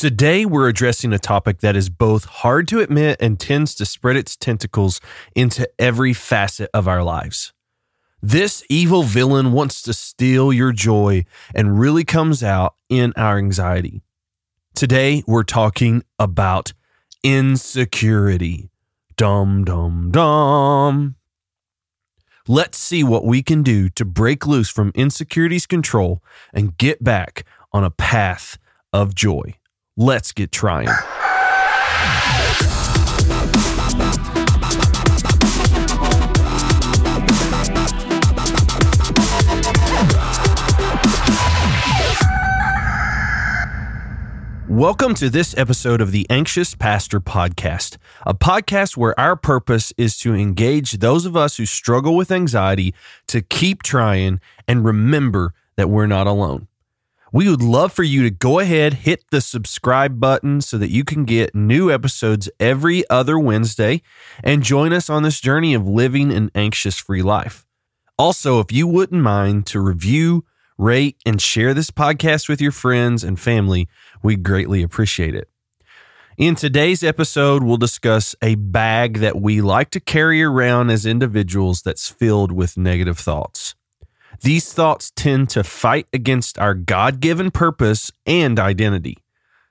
Today, we're addressing a topic that is both hard to admit and tends to spread its tentacles into every facet of our lives. This evil villain wants to steal your joy and really comes out in our anxiety. Today, we're talking about insecurity. Dum, dum, dum. Let's see what we can do to break loose from insecurity's control and get back on a path of joy. Let's get trying. Welcome to this episode of the Anxious Pastor Podcast, a podcast where our purpose is to engage those of us who struggle with anxiety to keep trying and remember that we're not alone. We would love for you to go ahead, hit the subscribe button so that you can get new episodes every other Wednesday and join us on this journey of living an anxious free life. Also, if you wouldn't mind to review, rate, and share this podcast with your friends and family, we'd greatly appreciate it. In today's episode, we'll discuss a bag that we like to carry around as individuals that's filled with negative thoughts. These thoughts tend to fight against our God given purpose and identity.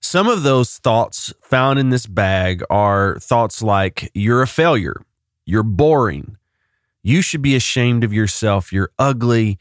Some of those thoughts found in this bag are thoughts like, you're a failure, you're boring, you should be ashamed of yourself, you're ugly,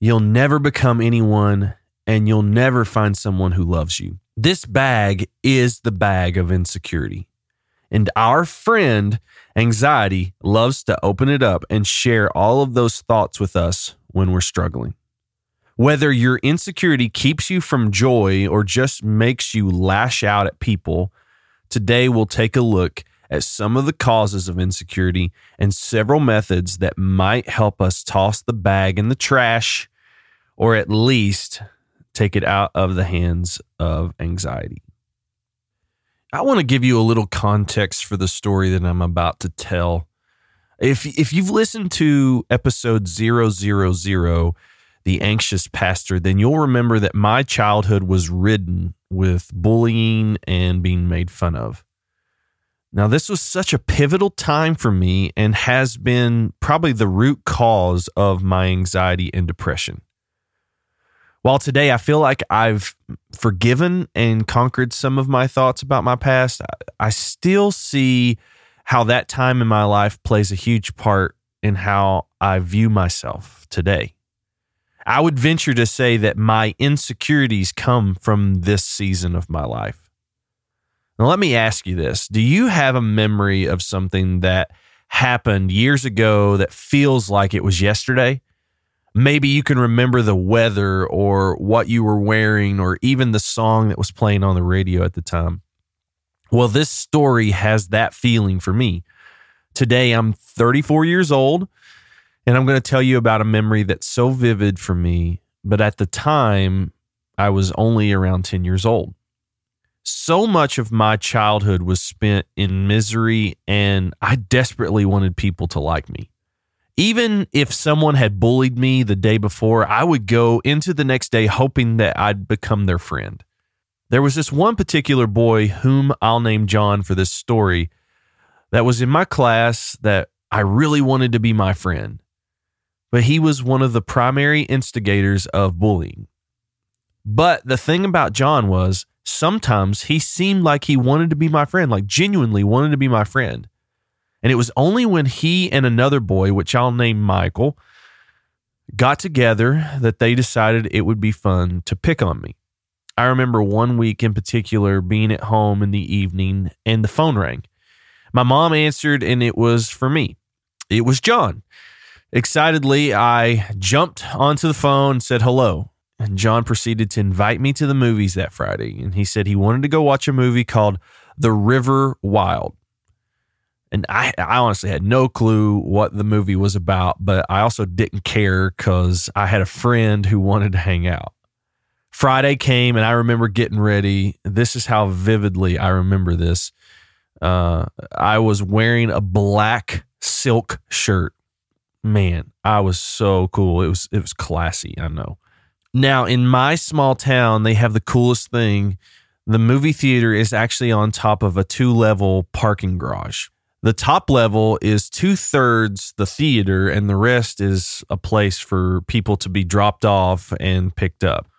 you'll never become anyone, and you'll never find someone who loves you. This bag is the bag of insecurity. And our friend, anxiety, loves to open it up and share all of those thoughts with us when we're struggling. Whether your insecurity keeps you from joy or just makes you lash out at people, today we'll take a look at some of the causes of insecurity and several methods that might help us toss the bag in the trash or at least take it out of the hands of anxiety. I want to give you a little context for the story that I'm about to tell. If if you've listened to episode 000, The Anxious Pastor, then you'll remember that my childhood was ridden with bullying and being made fun of. Now, this was such a pivotal time for me and has been probably the root cause of my anxiety and depression. While today I feel like I've forgiven and conquered some of my thoughts about my past, I still see how that time in my life plays a huge part in how I view myself today. I would venture to say that my insecurities come from this season of my life. Now, let me ask you this Do you have a memory of something that happened years ago that feels like it was yesterday? maybe you can remember the weather or what you were wearing or even the song that was playing on the radio at the time. Well, this story has that feeling for me. Today, I'm 34 years old, and I'm going to tell you about a memory that's so vivid for me. But at the time, I was only around 10 years old. So much of my childhood was spent in misery, and I desperately wanted people to like me. Even if someone had bullied me the day before, I would go into the next day hoping that I'd become their friend. There was this one particular boy, whom I'll name John for this story, that was in my class that I really wanted to be my friend. But he was one of the primary instigators of bullying. But the thing about John was sometimes he seemed like he wanted to be my friend, like genuinely wanted to be my friend. And it was only when he and another boy, which I'll name Michael, got together that they decided it would be fun to pick on me. I remember one week in particular being at home in the evening and the phone rang. My mom answered and it was for me. It was John. Excitedly, I jumped onto the phone said hello. And John proceeded to invite me to the movies that Friday. And he said he wanted to go watch a movie called The River Wild. And I, I honestly had no clue what the movie was about, but I also didn't care because I had a friend who wanted to hang out. Friday came and I remember getting ready. This is how vividly I remember this. Uh, I was wearing a black silk shirt. Man, I was so cool. It was it was classy, I know. Now, in my small town, they have the coolest thing The movie theater is actually on top of a two level parking garage. The top level is two thirds the theater, and the rest is a place for people to be dropped off and picked up.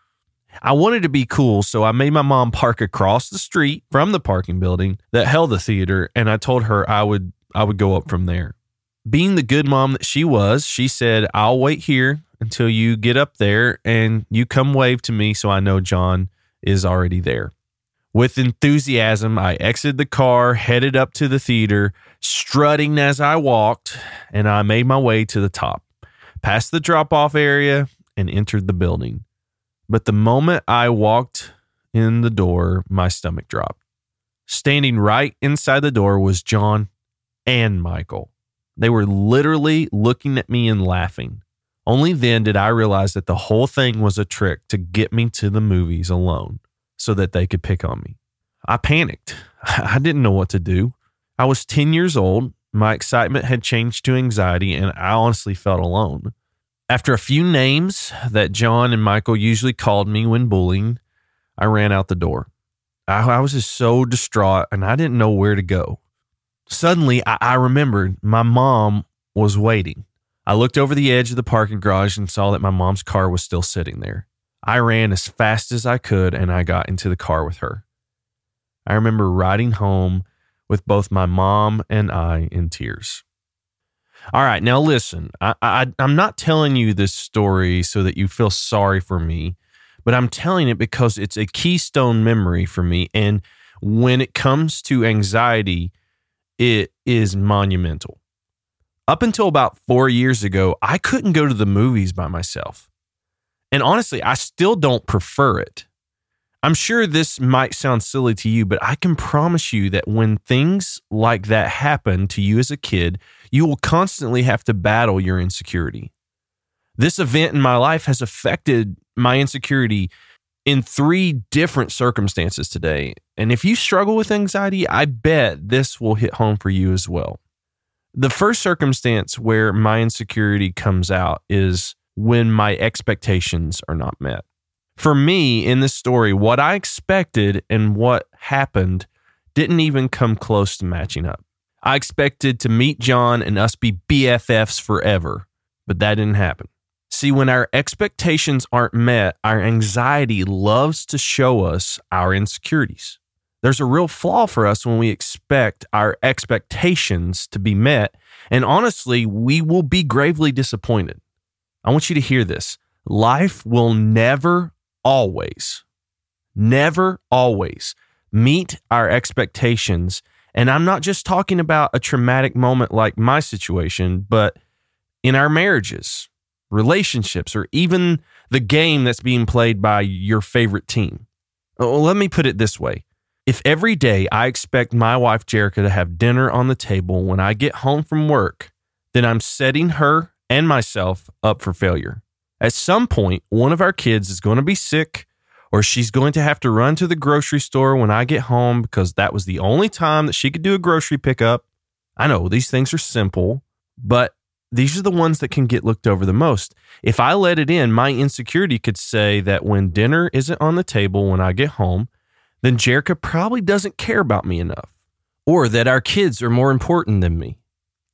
I wanted to be cool, so I made my mom park across the street from the parking building that held the theater, and I told her I would I would go up from there. Being the good mom that she was, she said, "I'll wait here until you get up there and you come wave to me so I know John is already there." With enthusiasm, I exited the car, headed up to the theater, strutting as I walked, and I made my way to the top, past the drop off area, and entered the building. But the moment I walked in the door, my stomach dropped. Standing right inside the door was John and Michael. They were literally looking at me and laughing. Only then did I realize that the whole thing was a trick to get me to the movies alone so that they could pick on me. I panicked. I didn't know what to do. I was 10 years old. My excitement had changed to anxiety, and I honestly felt alone. After a few names that John and Michael usually called me when bullying, I ran out the door. I, I was just so distraught, and I didn't know where to go. Suddenly, I, I remembered my mom was waiting. I looked over the edge of the parking garage and saw that my mom's car was still sitting there. I ran as fast as I could and I got into the car with her. I remember riding home with both my mom and I in tears. All right, now listen, I, I, I'm not telling you this story so that you feel sorry for me, but I'm telling it because it's a keystone memory for me. And when it comes to anxiety, it is monumental. Up until about four years ago, I couldn't go to the movies by myself. And honestly, I still don't prefer it. I'm sure this might sound silly to you, but I can promise you that when things like that happen to you as a kid, you will constantly have to battle your insecurity. This event in my life has affected my insecurity in three different circumstances today. And if you struggle with anxiety, I bet this will hit home for you as well. The first circumstance where my insecurity comes out is when my expectations are not met. For me, in this story, what I expected and what happened didn't even come close to matching up. I expected to meet John and us be BFFs forever, but that didn't happen. See, when our expectations aren't met, our anxiety loves to show us our insecurities. There's a real flaw for us when we expect our expectations to be met, and honestly, we will be gravely disappointed. I want you to hear this. Life will never, always, never, always meet our expectations. And I'm not just talking about a traumatic moment like my situation, but in our marriages, relationships, or even the game that's being played by your favorite team. Oh, well, let me put it this way. If every day I expect my wife Jerica to have dinner on the table when I get home from work, then I'm setting her and myself up for failure. At some point, one of our kids is going to be sick, or she's going to have to run to the grocery store when I get home because that was the only time that she could do a grocery pickup. I know these things are simple, but these are the ones that can get looked over the most. If I let it in, my insecurity could say that when dinner isn't on the table when I get home, then Jerica probably doesn't care about me enough, or that our kids are more important than me.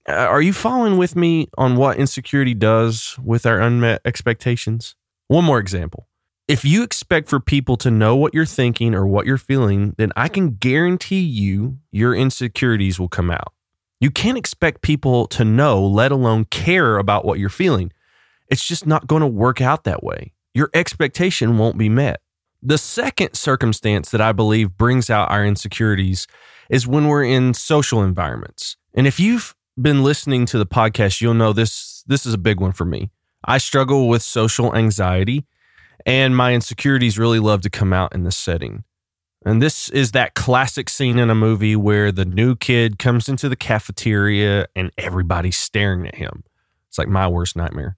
Uh, are you following with me on what insecurity does with our unmet expectations? One more example. If you expect for people to know what you're thinking or what you're feeling, then I can guarantee you your insecurities will come out. You can't expect people to know, let alone care about what you're feeling. It's just not going to work out that way. Your expectation won't be met. The second circumstance that I believe brings out our insecurities is when we're in social environments. And if you've been listening to the podcast, you'll know this this is a big one for me. I struggle with social anxiety and my insecurities really love to come out in this setting. And this is that classic scene in a movie where the new kid comes into the cafeteria and everybody's staring at him. It's like my worst nightmare.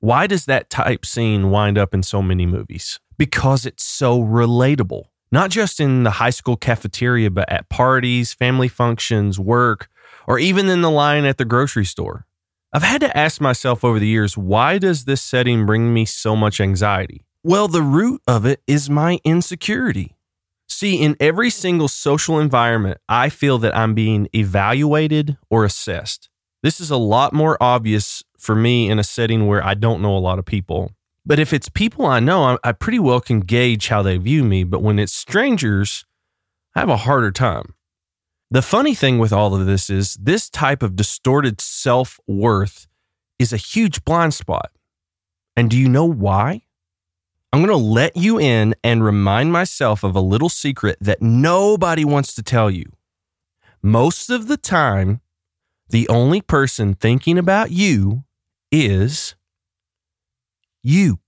Why does that type scene wind up in so many movies? Because it's so relatable. Not just in the high school cafeteria, but at parties, family functions, work, or even in the line at the grocery store. I've had to ask myself over the years, why does this setting bring me so much anxiety? Well, the root of it is my insecurity. See, in every single social environment, I feel that I'm being evaluated or assessed. This is a lot more obvious for me in a setting where I don't know a lot of people. But if it's people I know, I, pretty well can gauge how they view me. But when it's strangers, I have a harder time. The funny thing with all of this is this type of distorted self worth is a huge blind spot. And do you know why? I'm going to let you in and remind myself of a little secret that nobody wants to tell you. Most of the time, the only person thinking about you is you.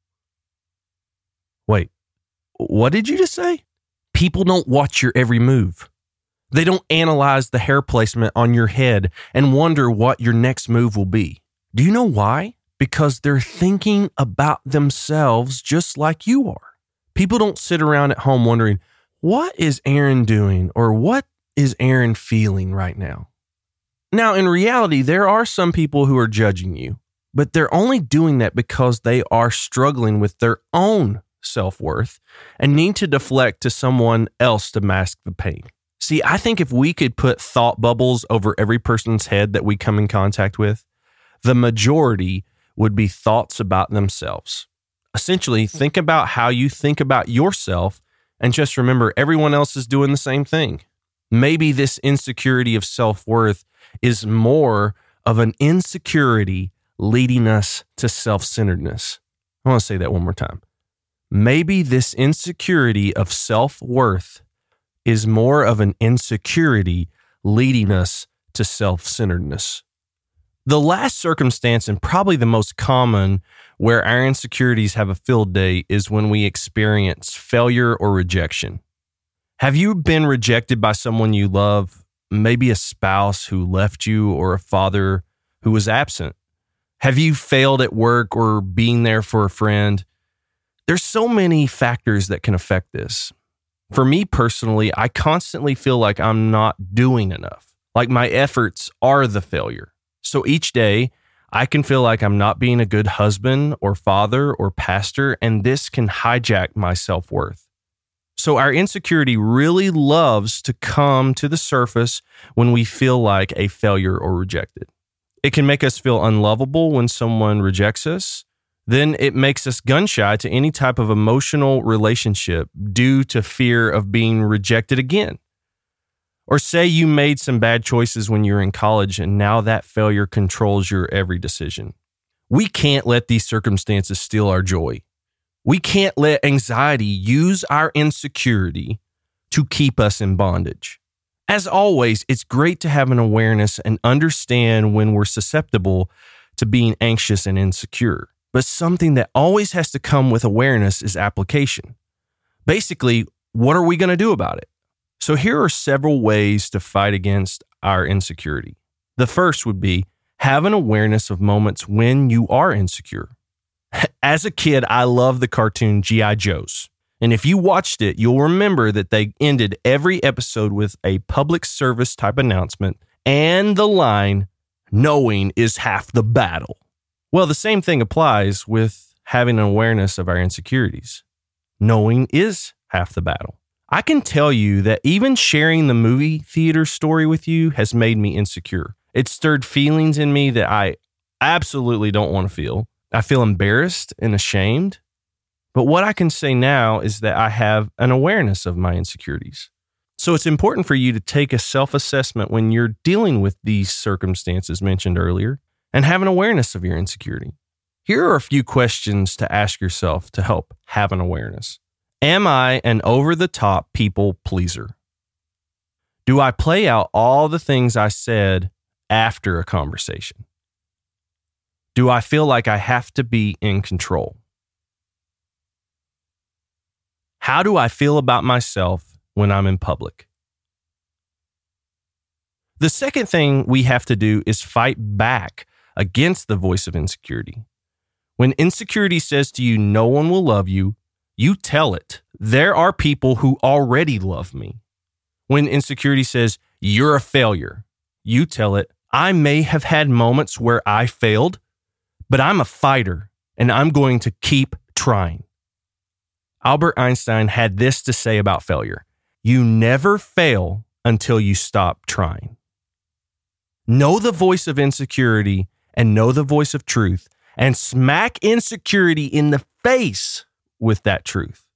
Wait, what did you just say? People don't watch your every move. They don't analyze the hair placement on your head and wonder what your next move will be. Do you know why? Because they're thinking about themselves just like you are. People don't sit around at home wondering, what is Aaron doing or what is Aaron feeling right now? Now, in reality, there are some people who are judging you, but they're only doing that because they are struggling with their own self worth and need to deflect to someone else to mask the pain. See, I think if we could put thought bubbles over every person's head that we come in contact with, the majority would be thoughts about themselves. Essentially, mm-hmm. think about how you think about yourself and just remember everyone else is doing the same thing. Maybe this insecurity of self worth is more of an insecurity leading us to self centeredness. I want to say that one more time. Maybe this insecurity of self worth is more of an insecurity leading us to self centeredness. The last circumstance, and probably the most common, where our insecurities have a field day is when we experience failure or rejection. Have you been rejected by someone you love, maybe a spouse who left you or a father who was absent? Have you failed at work or being there for a friend? There's so many factors that can affect this for me personally, I constantly feel like I'm not doing enough. Like my efforts are the failure. So each day, I can feel like I'm not being a good husband or father or pastor, and this can hijack my self worth. So, our insecurity really loves to come to the surface when we feel like a failure or rejected. It can make us feel unlovable when someone rejects us then it makes us gun shy to any type of emotional relationship due to fear of being rejected again. Or say you made some bad choices when you were in college and now that failure controls your every decision. We can't let these circumstances steal our joy. We can't let anxiety use our insecurity to keep us in bondage. As always, it's great to have an awareness and understand when we're susceptible to being anxious and insecure but something that always has to come with awareness is application. Basically, what are we going to do about it? So, here are several ways to fight against our insecurity. The first would be have an awareness of moments when you are insecure. As a kid, I loved the cartoon G.I. Joe's. And if you watched it, you'll remember that they ended every episode with a public service type announcement and the line, knowing is half the battle. Well, the same thing applies with having an awareness of our insecurities. Knowing is half the battle. I can tell you that even sharing the movie theater story with you has made me insecure. It stirred feelings in me that I absolutely don't want to feel. I feel embarrassed and ashamed. But what I can say now is that I have an awareness of my insecurities. So it's important for you to take a self assessment when you're dealing with these circumstances mentioned earlier and have an awareness of your insecurity. Here are a few questions to ask yourself to help have an awareness. Am I an over the top people pleaser? Do I play out all the things I said after a conversation? Do I feel like I have to be in control? How do I feel about myself when I'm in public? The second thing we have to do is fight back against the voice of insecurity. When insecurity says to you, no one will love you, you tell it, there are people who already love me. When insecurity says, you're a failure, you tell it, I may have had moments where I failed, but I'm a fighter and I'm going to keep trying. Albert Einstein had this to say about failure You never fail until you stop trying. Know the voice of insecurity and know the voice of truth and smack insecurity in the face with that truth.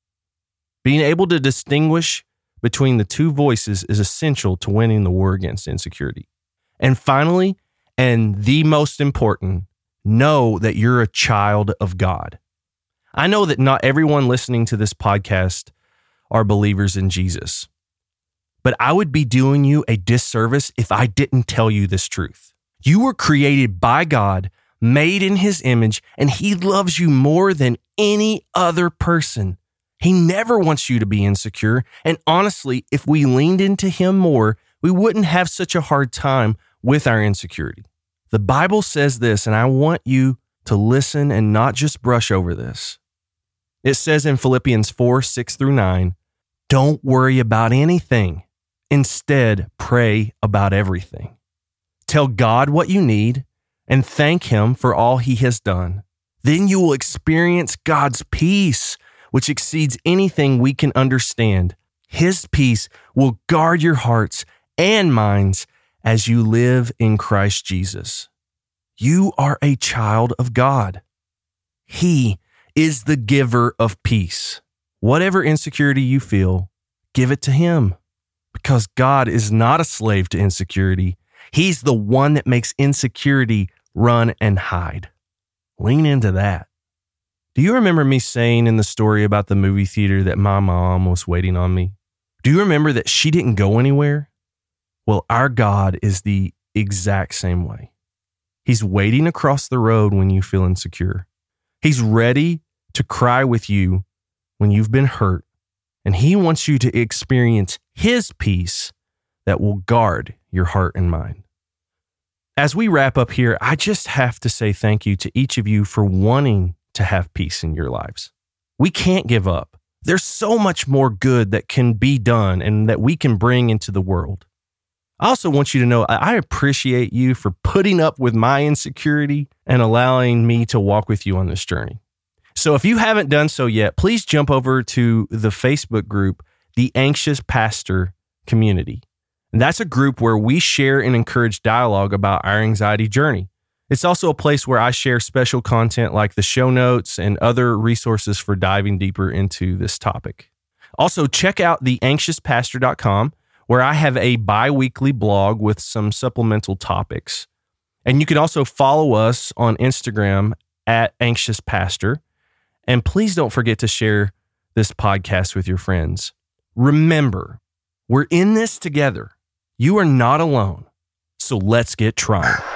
Being able to distinguish between the two voices is essential to winning the war against insecurity. And finally, and the most important, know that you're a child of God. I know that not everyone listening to this podcast are believers in Jesus, but I would be doing you a disservice if I didn't tell you this truth. You were created by God, made in his image, and he loves you more than any other person. He never wants you to be insecure. And honestly, if we leaned into him more, we wouldn't have such a hard time with our insecurity. The Bible says this, and I want you to listen and not just brush over this. It says in Philippians 4 6 through 9, don't worry about anything. Instead, pray about everything. Tell God what you need and thank Him for all He has done. Then you will experience God's peace, which exceeds anything we can understand. His peace will guard your hearts and minds as you live in Christ Jesus. You are a child of God. He is the giver of peace. Whatever insecurity you feel, give it to Him because God is not a slave to insecurity. He's the one that makes insecurity run and hide. Lean into that. Do you remember me saying in the story about the movie theater that my mom was waiting on me? Do you remember that she didn't go anywhere? Well, our God is the exact same way. He's waiting across the road when you feel insecure. He's ready to cry with you when you've been hurt, and He wants you to experience His peace that will guard your heart and mind. As we wrap up here, I just have to say thank you to each of you for wanting to have peace in your lives. We can't give up. There's so much more good that can be done and that we can bring into the world. I also want you to know I appreciate you for putting up with my insecurity and allowing me to walk with you on this journey. So if you haven't done so yet, please jump over to the Facebook group, The Anxious Pastor Community. And that's a group where we share and encourage dialogue about our anxiety journey. It's also a place where I share special content like the show notes and other resources for diving deeper into this topic. Also, check out theanxiouspastor.com where I have a bi weekly blog with some supplemental topics. And you can also follow us on Instagram at Anxious Pastor. And please don't forget to share this podcast with your friends. Remember, we're in this together. You are not alone. So let's get trying.